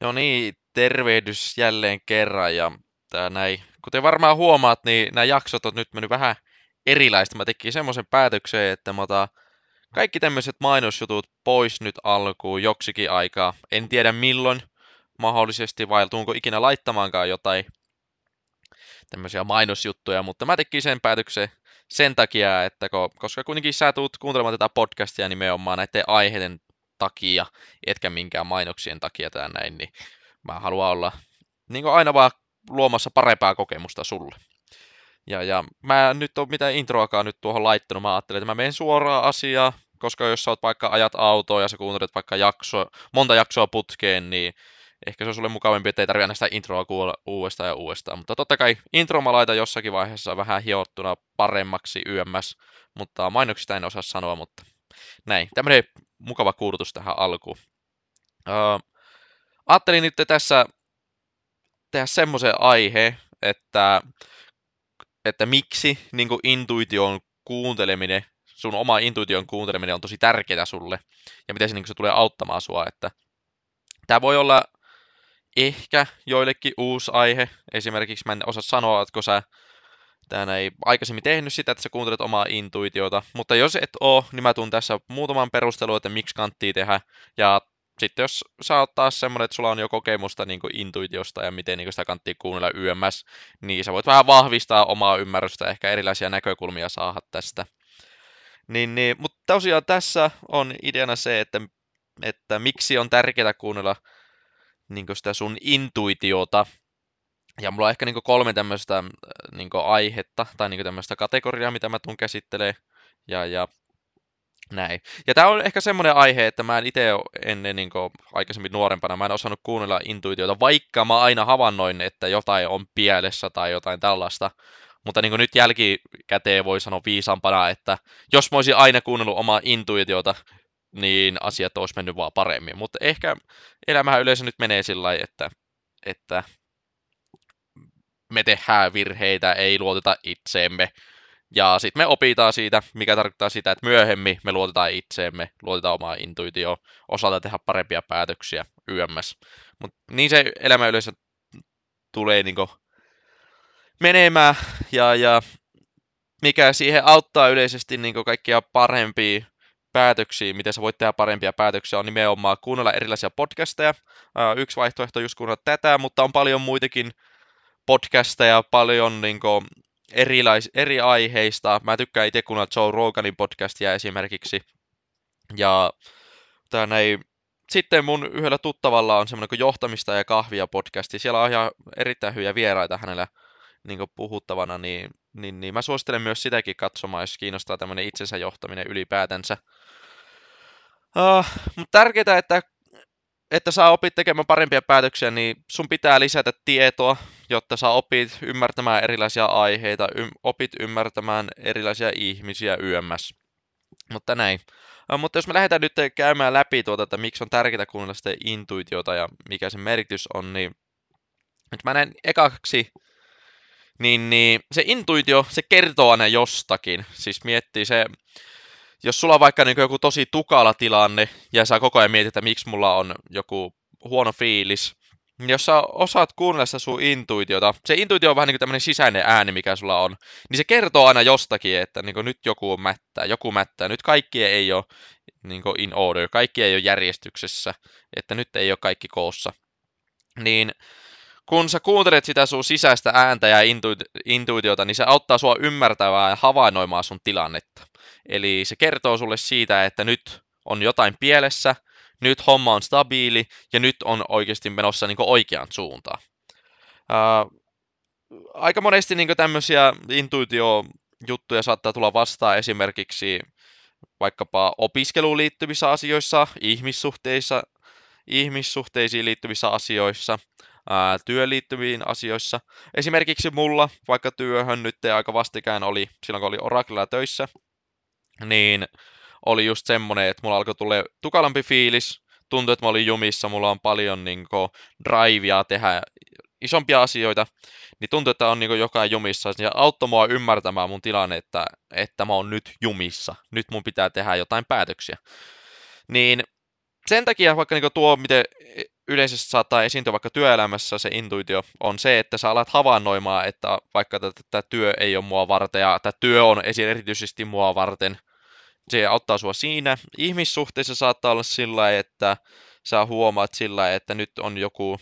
No niin, tervehdys jälleen kerran ja tää näin. Kuten varmaan huomaat, niin nämä jaksot on nyt mennyt vähän erilaista. Mä tekin semmoisen päätöksen, että mä otan kaikki tämmöiset mainosjutut pois nyt alkuun joksikin aikaa. En tiedä milloin mahdollisesti vai tuunko ikinä laittamaankaan jotain tämmöisiä mainosjuttuja, mutta mä tekin sen päätöksen sen takia, että koska kuitenkin sä tuut kuuntelemaan tätä podcastia nimenomaan näiden aiheiden takia, etkä minkään mainoksien takia tai näin, niin mä haluan olla niin kuin aina vaan luomassa parempaa kokemusta sulle. Ja, ja mä nyt on mitään introakaan nyt tuohon laittanut, mä ajattelin, että mä menen suoraan asiaan, koska jos sä oot vaikka ajat autoa ja sä kuuntelet vaikka jakso, monta jaksoa putkeen, niin ehkä se on sulle mukavampi, että ei tarvitse sitä introa kuulla uudestaan ja uudestaan. Mutta totta kai intro mä laitan jossakin vaiheessa vähän hiottuna paremmaksi yömmäs, mutta mainoksista en osaa sanoa, mutta näin. Tämmöinen mukava kuulutus tähän alkuun. Uh, ajattelin nyt tässä tehdä semmoisen aihe, että, että miksi niin intuition kuunteleminen, sun oma intuition kuunteleminen on tosi tärkeää sulle, ja miten se, niin se tulee auttamaan sua, että tämä voi olla ehkä joillekin uusi aihe, esimerkiksi mä en osaa sanoa, että kun sä Tää ei aikaisemmin tehnyt sitä, että sä kuuntelet omaa intuitiota, mutta jos et oo, niin mä tuun tässä muutaman perustelun, että miksi kanttii tehdä, ja sitten jos sä oot taas semmoinen, että sulla on jo kokemusta niin intuitiosta ja miten niin sitä kanttii kuunnella YMS, niin sä voit vähän vahvistaa omaa ymmärrystä, ehkä erilaisia näkökulmia saada tästä. Niin, niin, mutta tosiaan tässä on ideana se, että, että miksi on tärkeää kuunnella niin sitä sun intuitiota, ja mulla on ehkä niin kolme tämmöistä niin aihetta tai niin tämmöistä kategoriaa, mitä mä tuun käsittelee. Ja, ja näin. Ja tämä on ehkä semmoinen aihe, että mä en itse ennen niin aikaisemmin nuorempana, mä en osannut kuunnella intuitiota, vaikka mä aina havainnoin, että jotain on pielessä tai jotain tällaista. Mutta niin nyt jälkikäteen voi sanoa viisampana, että jos mä olisin aina kuunnellut omaa intuitiota, niin asiat olisi mennyt vaan paremmin. Mutta ehkä elämähän yleensä nyt menee sillä lailla, että, että me tehdään virheitä, ei luoteta itseemme. Ja sitten me opitaan siitä, mikä tarkoittaa sitä, että myöhemmin me luotetaan itseemme, luotetaan omaa intuitioon, osataan tehdä parempia päätöksiä YMS. Mutta niin se elämä yleensä tulee niinku menemään, ja, ja mikä siihen auttaa yleisesti niinku kaikkia parempia päätöksiä, miten sä voit tehdä parempia päätöksiä, on nimenomaan kuunnella erilaisia podcasteja. Yksi vaihtoehto on just kuunnella tätä, mutta on paljon muitakin podcasteja paljon niin kuin, erilais, eri aiheista. Mä tykkään itse kuunnella Joe Roganin podcastia esimerkiksi. Ja näin, sitten mun yhdellä tuttavalla on semmoinen kuin johtamista ja kahvia podcasti. Siellä on ihan erittäin hyviä vieraita hänellä niin puhuttavana, niin, niin, niin mä suosittelen myös sitäkin katsomaan, jos kiinnostaa tämmöinen itsensä johtaminen ylipäätänsä. Uh, mutta tärkeää, että että saa opit tekemään parempia päätöksiä, niin sun pitää lisätä tietoa, jotta saa opit ymmärtämään erilaisia aiheita, ym, opit ymmärtämään erilaisia ihmisiä YMS. Mutta näin. Mutta jos me lähdetään nyt käymään läpi tuota, että miksi on tärkeää kuunnella sitä intuitiota ja mikä se merkitys on, niin nyt mä näen ekaksi, niin, niin se intuitio, se kertoo aina jostakin. Siis miettii se, jos sulla on vaikka niin joku tosi tukala tilanne ja sä koko ajan mietit, että miksi mulla on joku huono fiilis, niin jos sä osaat kuunnella sitä sun intuitiota, se intuitio on vähän niin kuin tämmöinen sisäinen ääni, mikä sulla on, niin se kertoo aina jostakin, että niin nyt joku on mättää, joku mättää, nyt kaikki ei ole niin in order, kaikki ei ole järjestyksessä, että nyt ei ole kaikki koossa. Niin kun sä kuuntelet sitä sun sisäistä ääntä ja intuitiota, niin se auttaa sua ymmärtämään ja havainnoimaan sun tilannetta. Eli se kertoo sulle siitä, että nyt on jotain pielessä, nyt homma on stabiili ja nyt on oikeasti menossa niin oikeaan suuntaan. Uh, aika monesti niin tämmöisiä intuitiojuttuja saattaa tulla vastaan esimerkiksi vaikkapa opiskeluun liittyvissä asioissa, ihmissuhteissa, ihmissuhteisiin liittyvissä asioissa, ää, työn liittyviin asioissa. Esimerkiksi mulla, vaikka työhön nyt aika vastikään oli, silloin kun oli Oraclella töissä, niin oli just semmonen, että mulla alkoi tulla tukalampi fiilis, tuntui, että mä olin jumissa, mulla on paljon niin kuin, drivea tehdä isompia asioita, niin tuntui, että on niin joka jumissa. Ja auttoi mua ymmärtämään mun tilanne, että, että mä oon nyt jumissa. Nyt mun pitää tehdä jotain päätöksiä. Niin sen takia vaikka niin tuo, miten yleisesti saattaa esiintyä vaikka työelämässä se intuitio, on se, että sä alat havainnoimaan, että vaikka tämä työ ei ole mua varten ja tämä työ on erityisesti mua varten, se auttaa sua siinä. Ihmissuhteissa saattaa olla sillä että sä huomaat sillä että nyt on joku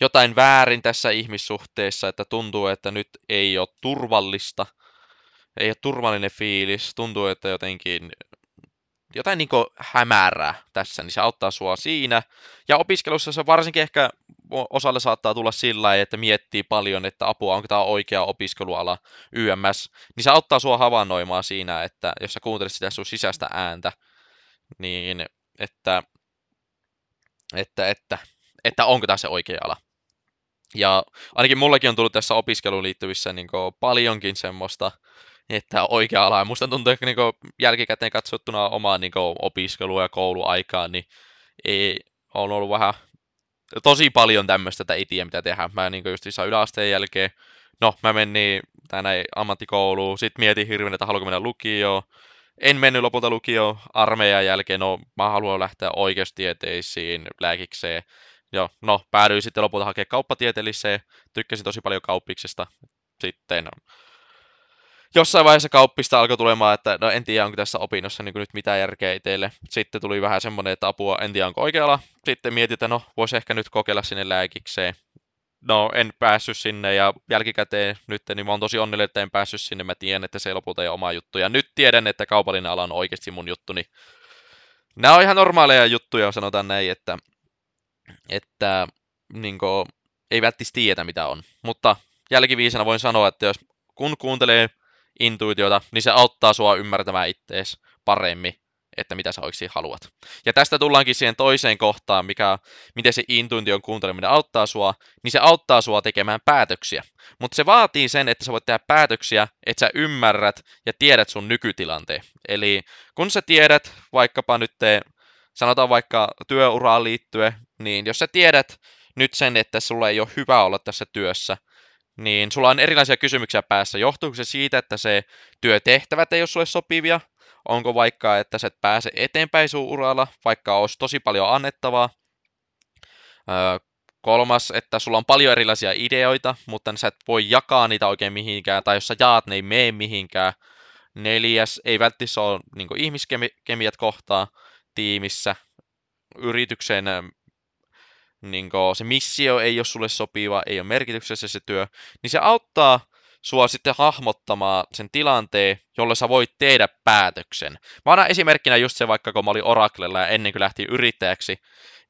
jotain väärin tässä ihmissuhteessa, että tuntuu, että nyt ei ole turvallista, ei ole turvallinen fiilis, tuntuu, että jotenkin jotain niin hämärää tässä, niin se auttaa sua siinä. Ja opiskelussa se varsinkin ehkä osalle saattaa tulla sillä että miettii paljon, että apua, onko tämä oikea opiskeluala YMS, niin se auttaa sua havainnoimaan siinä, että jos sä kuuntelet sitä sun sisäistä ääntä, niin että, että, että, että onko tämä se oikea ala. Ja ainakin mullakin on tullut tässä opiskeluun liittyvissä niin paljonkin semmoista, että oikea ala. Ja musta tuntuu, että niin jälkikäteen katsottuna omaan niin opiskelua ja kouluaikaan, niin ei, on ollut vähän tosi paljon tämmöistä, että ei tiedä mitä tehdä. Mä niin just yläasteen jälkeen, no mä menin tänne ammattikouluun, sitten mietin hirveän, että haluanko mennä lukioon. En mennyt lopulta lukioon armeijan jälkeen, no mä haluan lähteä oikeustieteisiin lääkikseen. Joo, no päädyin sitten lopulta hakemaan kauppatieteelliseen, tykkäsin tosi paljon kauppiksesta. Sitten jossain vaiheessa kauppista alkoi tulemaan, että no en tiedä onko tässä opinnossa niin nyt mitään järkeä itselle. Sitten tuli vähän semmoinen, että apua en tiedä onko oikealla. Sitten mietin, että no voisi ehkä nyt kokeilla sinne lääkikseen. No en päässyt sinne ja jälkikäteen nyt, niin mä oon tosi onnellinen, että en päässyt sinne. Mä tiedän, että se lopulta ei ole oma juttu. Ja nyt tiedän, että kaupallinen ala on oikeasti mun juttu, niin nämä on ihan normaaleja juttuja, sanotaan näin, että, että niin kuin, ei välttämättä tiedä mitä on. Mutta jälkiviisana voin sanoa, että jos kun kuuntelee intuitiota, niin se auttaa sua ymmärtämään ittees paremmin, että mitä sä oikeasti haluat. Ja tästä tullaankin siihen toiseen kohtaan, mikä, miten se intuition kuunteleminen auttaa sua, niin se auttaa sua tekemään päätöksiä. Mutta se vaatii sen, että sä voit tehdä päätöksiä, että sä ymmärrät ja tiedät sun nykytilanteen. Eli kun sä tiedät vaikkapa nyt, te, sanotaan vaikka työuraan liittyen, niin jos sä tiedät nyt sen, että sulla ei ole hyvä olla tässä työssä, niin sulla on erilaisia kysymyksiä päässä. Johtuuko se siitä, että se työtehtävät ei ole sulle sopivia? Onko vaikka, että sä et pääse eteenpäin sun uralla, vaikka olisi tosi paljon annettavaa? Öö, kolmas, että sulla on paljon erilaisia ideoita, mutta sä et voi jakaa niitä oikein mihinkään, tai jos sä jaat, ne ei mene mihinkään. Neljäs, ei välttämättä ole niin ihmiskemiat kohtaa tiimissä. Yrityksen niin se missio ei ole sulle sopiva, ei ole merkityksessä se työ, niin se auttaa sua sitten hahmottamaan sen tilanteen, jolle sä voit tehdä päätöksen. Mä annan esimerkkinä just se, vaikka kun mä olin Oraclella ja ennen kuin lähti yrittäjäksi,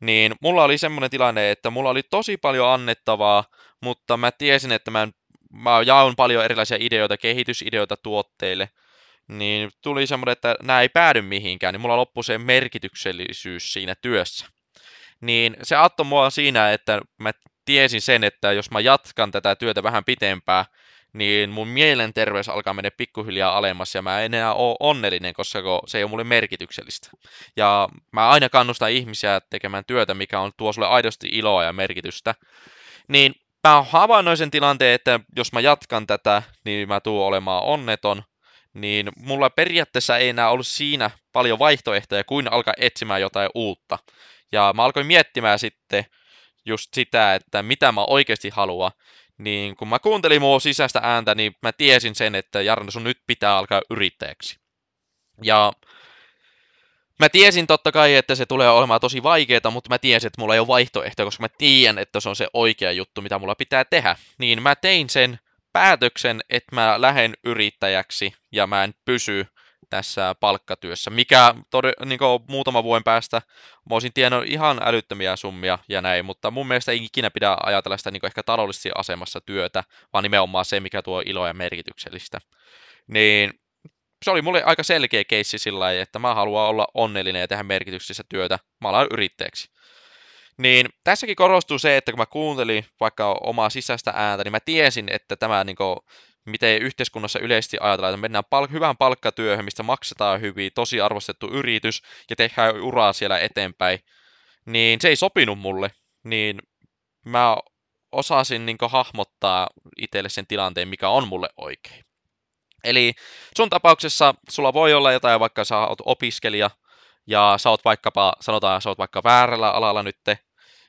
niin mulla oli semmoinen tilanne, että mulla oli tosi paljon annettavaa, mutta mä tiesin, että mä, mä jaon paljon erilaisia ideoita, kehitysideoita tuotteille, niin tuli semmoinen, että nämä ei päädy mihinkään, niin mulla loppui se merkityksellisyys siinä työssä niin se auttoi mua siinä, että mä tiesin sen, että jos mä jatkan tätä työtä vähän pitempään, niin mun mielenterveys alkaa mennä pikkuhiljaa alemmas ja mä en enää ole onnellinen, koska se ei ole mulle merkityksellistä. Ja mä aina kannustan ihmisiä tekemään työtä, mikä on tuo sulle aidosti iloa ja merkitystä. Niin mä havainnoin sen tilanteen, että jos mä jatkan tätä, niin mä tuun olemaan onneton. Niin mulla periaatteessa ei enää ollut siinä paljon vaihtoehtoja kuin alkaa etsimään jotain uutta. Ja mä alkoin miettimään sitten just sitä, että mitä mä oikeasti haluan. Niin kun mä kuuntelin mua sisäistä ääntä, niin mä tiesin sen, että Jarno, sun nyt pitää alkaa yrittäjäksi. Ja mä tiesin totta kai, että se tulee olemaan tosi vaikeaa, mutta mä tiesin, että mulla ei ole vaihtoehtoja, koska mä tiedän, että se on se oikea juttu, mitä mulla pitää tehdä. Niin mä tein sen päätöksen, että mä lähden yrittäjäksi ja mä en pysy tässä palkkatyössä, mikä tod- niin muutama vuoden päästä mä olisin tiennyt ihan älyttömiä summia ja näin, mutta mun mielestä ei ikinä pidä ajatella sitä niin ehkä taloudellisesti asemassa työtä, vaan nimenomaan se, mikä tuo iloa ja merkityksellistä. Niin se oli mulle aika selkeä keissi sillä lailla, että mä haluan olla onnellinen ja tehdä merkityksellistä työtä. Mä alan yrittäjäksi. Niin tässäkin korostuu se, että kun mä kuuntelin vaikka omaa sisäistä ääntä, niin mä tiesin, että tämä niin kuin, miten yhteiskunnassa yleisesti ajatellaan, että mennään pal- hyvään palkkatyöhön, mistä maksetaan hyvin, tosi arvostettu yritys ja tehdään uraa siellä eteenpäin, niin se ei sopinut mulle, niin mä osasin niin hahmottaa itselle sen tilanteen, mikä on mulle oikein. Eli sun tapauksessa sulla voi olla jotain, vaikka sä oot opiskelija, ja sä oot vaikkapa, sanotaan, sä oot vaikka väärällä alalla nytte,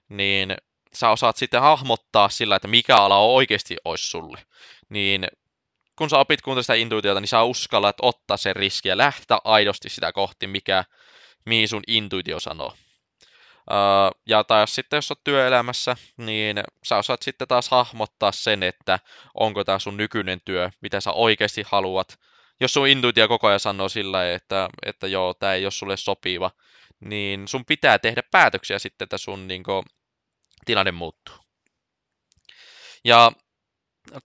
niin sä osaat sitten hahmottaa sillä, että mikä ala oikeasti olisi sulle. Niin kun sä opit kuuntelemaan sitä intuitiota, niin sä uskallat ottaa sen riski ja lähteä aidosti sitä kohti, mikä, mihin sun intuitio sanoo. Uh, ja taas sitten, jos olet työelämässä, niin sä osaat sitten taas hahmottaa sen, että onko tämä sun nykyinen työ, mitä sä oikeasti haluat. Jos sun intuitio koko ajan sanoo sillä että, että joo, tämä ei ole sulle sopiva, niin sun pitää tehdä päätöksiä sitten, että sun niin kuin, tilanne muuttuu. Ja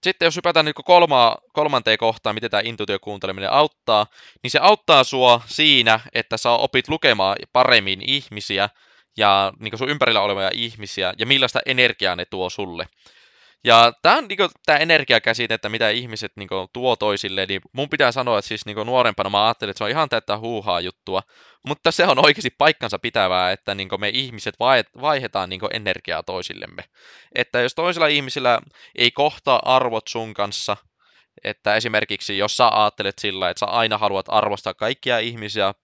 sitten jos hypätään niin kolma, kolmanteen kohtaan, miten tämä intuitiokuunteleminen auttaa, niin se auttaa sua siinä, että sä opit lukemaan paremmin ihmisiä ja niin sun ympärillä olevia ihmisiä ja millaista energiaa ne tuo sulle. Ja tämä on niin tämä energiakäsite, että mitä ihmiset niin kuin, tuo toisille, niin mun pitää sanoa, että siis niin kuin, nuorempana mä ajattelin, että se on ihan täyttä huuhaa juttua, mutta se on oikeasti paikkansa pitävää, että niin kuin, me ihmiset vaihdetaan niin kuin, energiaa toisillemme. Että jos toisilla ihmisillä ei kohtaa arvot sun kanssa, että esimerkiksi jos sä ajattelet sillä, että sä aina haluat arvostaa kaikkia ihmisiä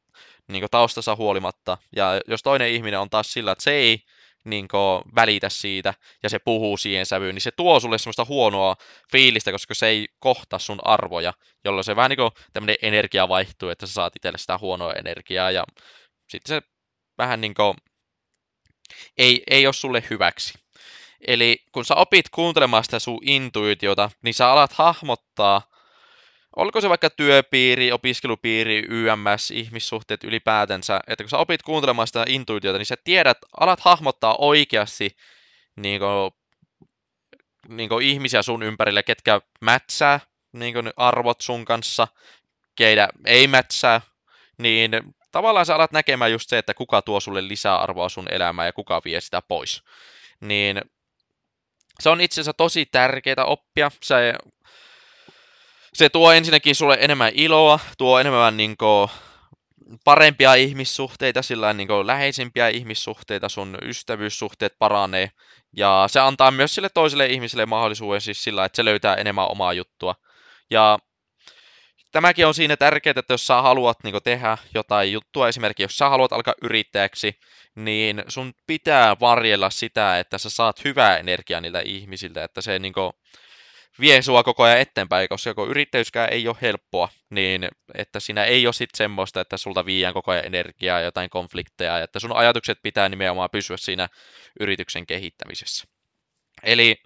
niin taustassa huolimatta, ja jos toinen ihminen on taas sillä, että se ei niin kuin, välitä siitä ja se puhuu siihen sävyyn, niin se tuo sulle semmoista huonoa fiilistä, koska se ei kohta sun arvoja, jolloin se vähän niin kuin tämmöinen energia vaihtuu, että sä saat itselle sitä huonoa energiaa ja sitten se vähän niin kuin ei, ei ole sulle hyväksi. Eli kun sä opit kuuntelemaan sitä sun intuitiota, niin sä alat hahmottaa olko se vaikka työpiiri, opiskelupiiri, YMS, ihmissuhteet ylipäätänsä, että kun sä opit kuuntelemaan sitä intuitiota, niin sä tiedät, alat hahmottaa oikeasti niin kuin, niin kuin ihmisiä sun ympärille, ketkä mätsää niin kuin arvot sun kanssa, keitä ei mätsää, niin tavallaan sä alat näkemään just se, että kuka tuo sulle lisäarvoa sun elämään ja kuka vie sitä pois. Niin se on itse asiassa tosi tärkeää oppia. Se se tuo ensinnäkin sulle enemmän iloa, tuo enemmän niin kuin, parempia ihmissuhteita, sillä niin kuin, läheisimpiä ihmissuhteita, sun ystävyyssuhteet paranee. Ja se antaa myös sille toiselle ihmiselle mahdollisuuden siis sillä, että se löytää enemmän omaa juttua. Ja tämäkin on siinä tärkeää, että jos sä haluat niin tehdä jotain juttua, esimerkiksi jos sä haluat alkaa yrittäjäksi, niin sun pitää varjella sitä, että sä saat hyvää energiaa niiltä ihmisiltä, että se niin kuin, vie sua koko ajan eteenpäin, koska kun yrittäjyyskään ei ole helppoa, niin että siinä ei ole sitten semmoista, että sulta viiään koko ajan energiaa jotain konflikteja, ja että sun ajatukset pitää nimenomaan pysyä siinä yrityksen kehittämisessä. Eli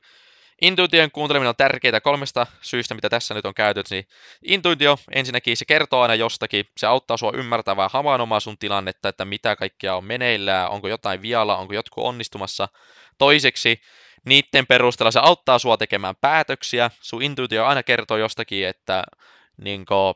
Intuition kuunteleminen on tärkeää kolmesta syystä, mitä tässä nyt on käytetty. Niin intuitio, ensinnäkin se kertoo aina jostakin, se auttaa sua ymmärtämään havainnomaan sun tilannetta, että mitä kaikkea on meneillään, onko jotain vialla, onko jotkut onnistumassa. Toiseksi niiden perusteella se auttaa sua tekemään päätöksiä. Sun intuitio aina kertoo jostakin, että niin kuin,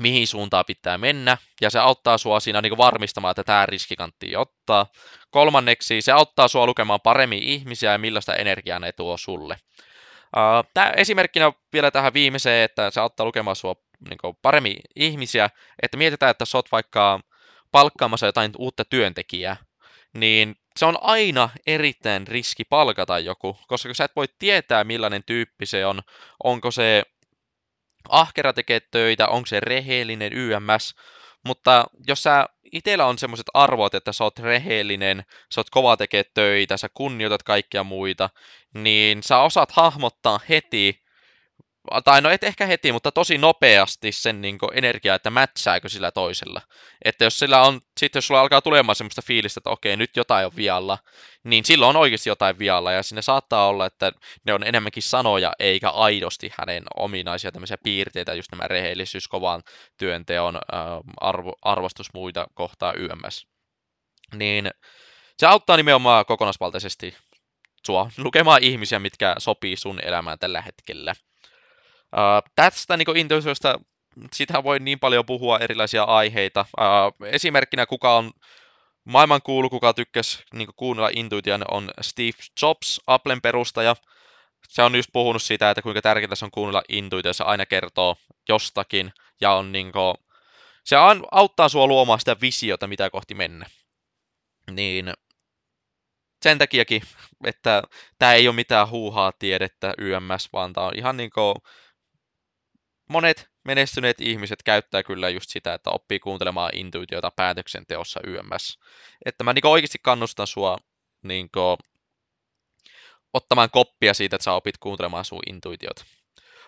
mihin suuntaan pitää mennä, ja se auttaa sua siinä niin varmistamaan, että tämä riski kannattaa ottaa. Kolmanneksi se auttaa sua lukemaan paremmin ihmisiä ja millaista energiaa ne tuo sulle. Tää esimerkkinä vielä tähän viimeiseen, että se auttaa lukemaan sua niin paremmin ihmisiä, että mietitään, että sä oot vaikka palkkaamassa jotain uutta työntekijää, niin se on aina erittäin riski palkata joku, koska sä et voi tietää millainen tyyppi se on. Onko se ahkera tekee töitä, onko se rehellinen YMS, mutta jos sä itsellä on semmoiset arvot, että sä oot rehellinen, sä oot kova tekee töitä, sä kunnioitat kaikkia muita, niin sä osaat hahmottaa heti, tai no et ehkä heti, mutta tosi nopeasti sen niin energiaa, että mätsääkö sillä toisella. Että jos sillä on, sitten jos sulla alkaa tulemaan semmoista fiilistä, että okei, nyt jotain on vialla, niin silloin on oikeasti jotain vialla, ja sinne saattaa olla, että ne on enemmänkin sanoja, eikä aidosti hänen ominaisia tämmöisiä piirteitä, just nämä rehellisyys, kovan työnteon, arvo, arvostus muita kohtaa YMS. Niin se auttaa nimenomaan kokonaisvaltaisesti sua lukemaan ihmisiä, mitkä sopii sun elämään tällä hetkellä. Uh, tästä niin intuitiosta, sitä voi niin paljon puhua erilaisia aiheita. Uh, esimerkkinä kuka on maailman kuulu, kuka tykkäsi niin kuunnella intuition, on Steve Jobs, Applen perustaja. Se on just puhunut siitä, että kuinka tärkeää se on kuunnella intuitio, se aina kertoo jostakin, ja on niin kuin, se auttaa sua luomaan sitä visiota, mitä kohti mennä. Niin sen takiakin, että tämä ei ole mitään huuhaa tiedettä YMS, vaan tämä on ihan niin kuin monet menestyneet ihmiset käyttää kyllä just sitä, että oppii kuuntelemaan intuitiota päätöksenteossa YMS. Että mä niin oikeasti kannustan sua niin ottamaan koppia siitä, että sä opit kuuntelemaan sun intuitiot.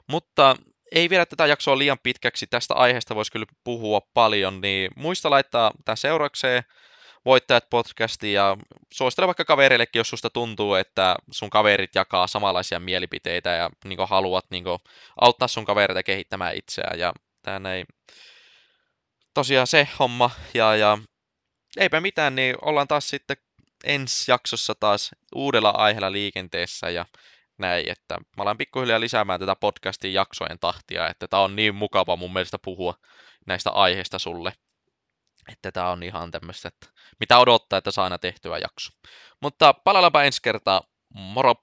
Mutta ei vielä tätä jaksoa liian pitkäksi, tästä aiheesta voisi kyllä puhua paljon, niin muista laittaa tämä seuraukseen voittajat podcastiin ja suosittele vaikka kaverillekin, jos susta tuntuu, että sun kaverit jakaa samanlaisia mielipiteitä ja niin haluat niin auttaa sun kavereita kehittämään itseään ja tämä ei tosiaan se homma ja, ja eipä mitään, niin ollaan taas sitten ensi jaksossa taas uudella aiheella liikenteessä ja näin, että mä alan pikkuhiljaa lisäämään tätä podcastin jaksojen tahtia, että tää on niin mukava mun mielestä puhua näistä aiheista sulle. Että tää on ihan tämmöistä, että mitä odottaa, että saa aina tehtyä jakso. Mutta palaillaanpa ensi kertaa. Moro!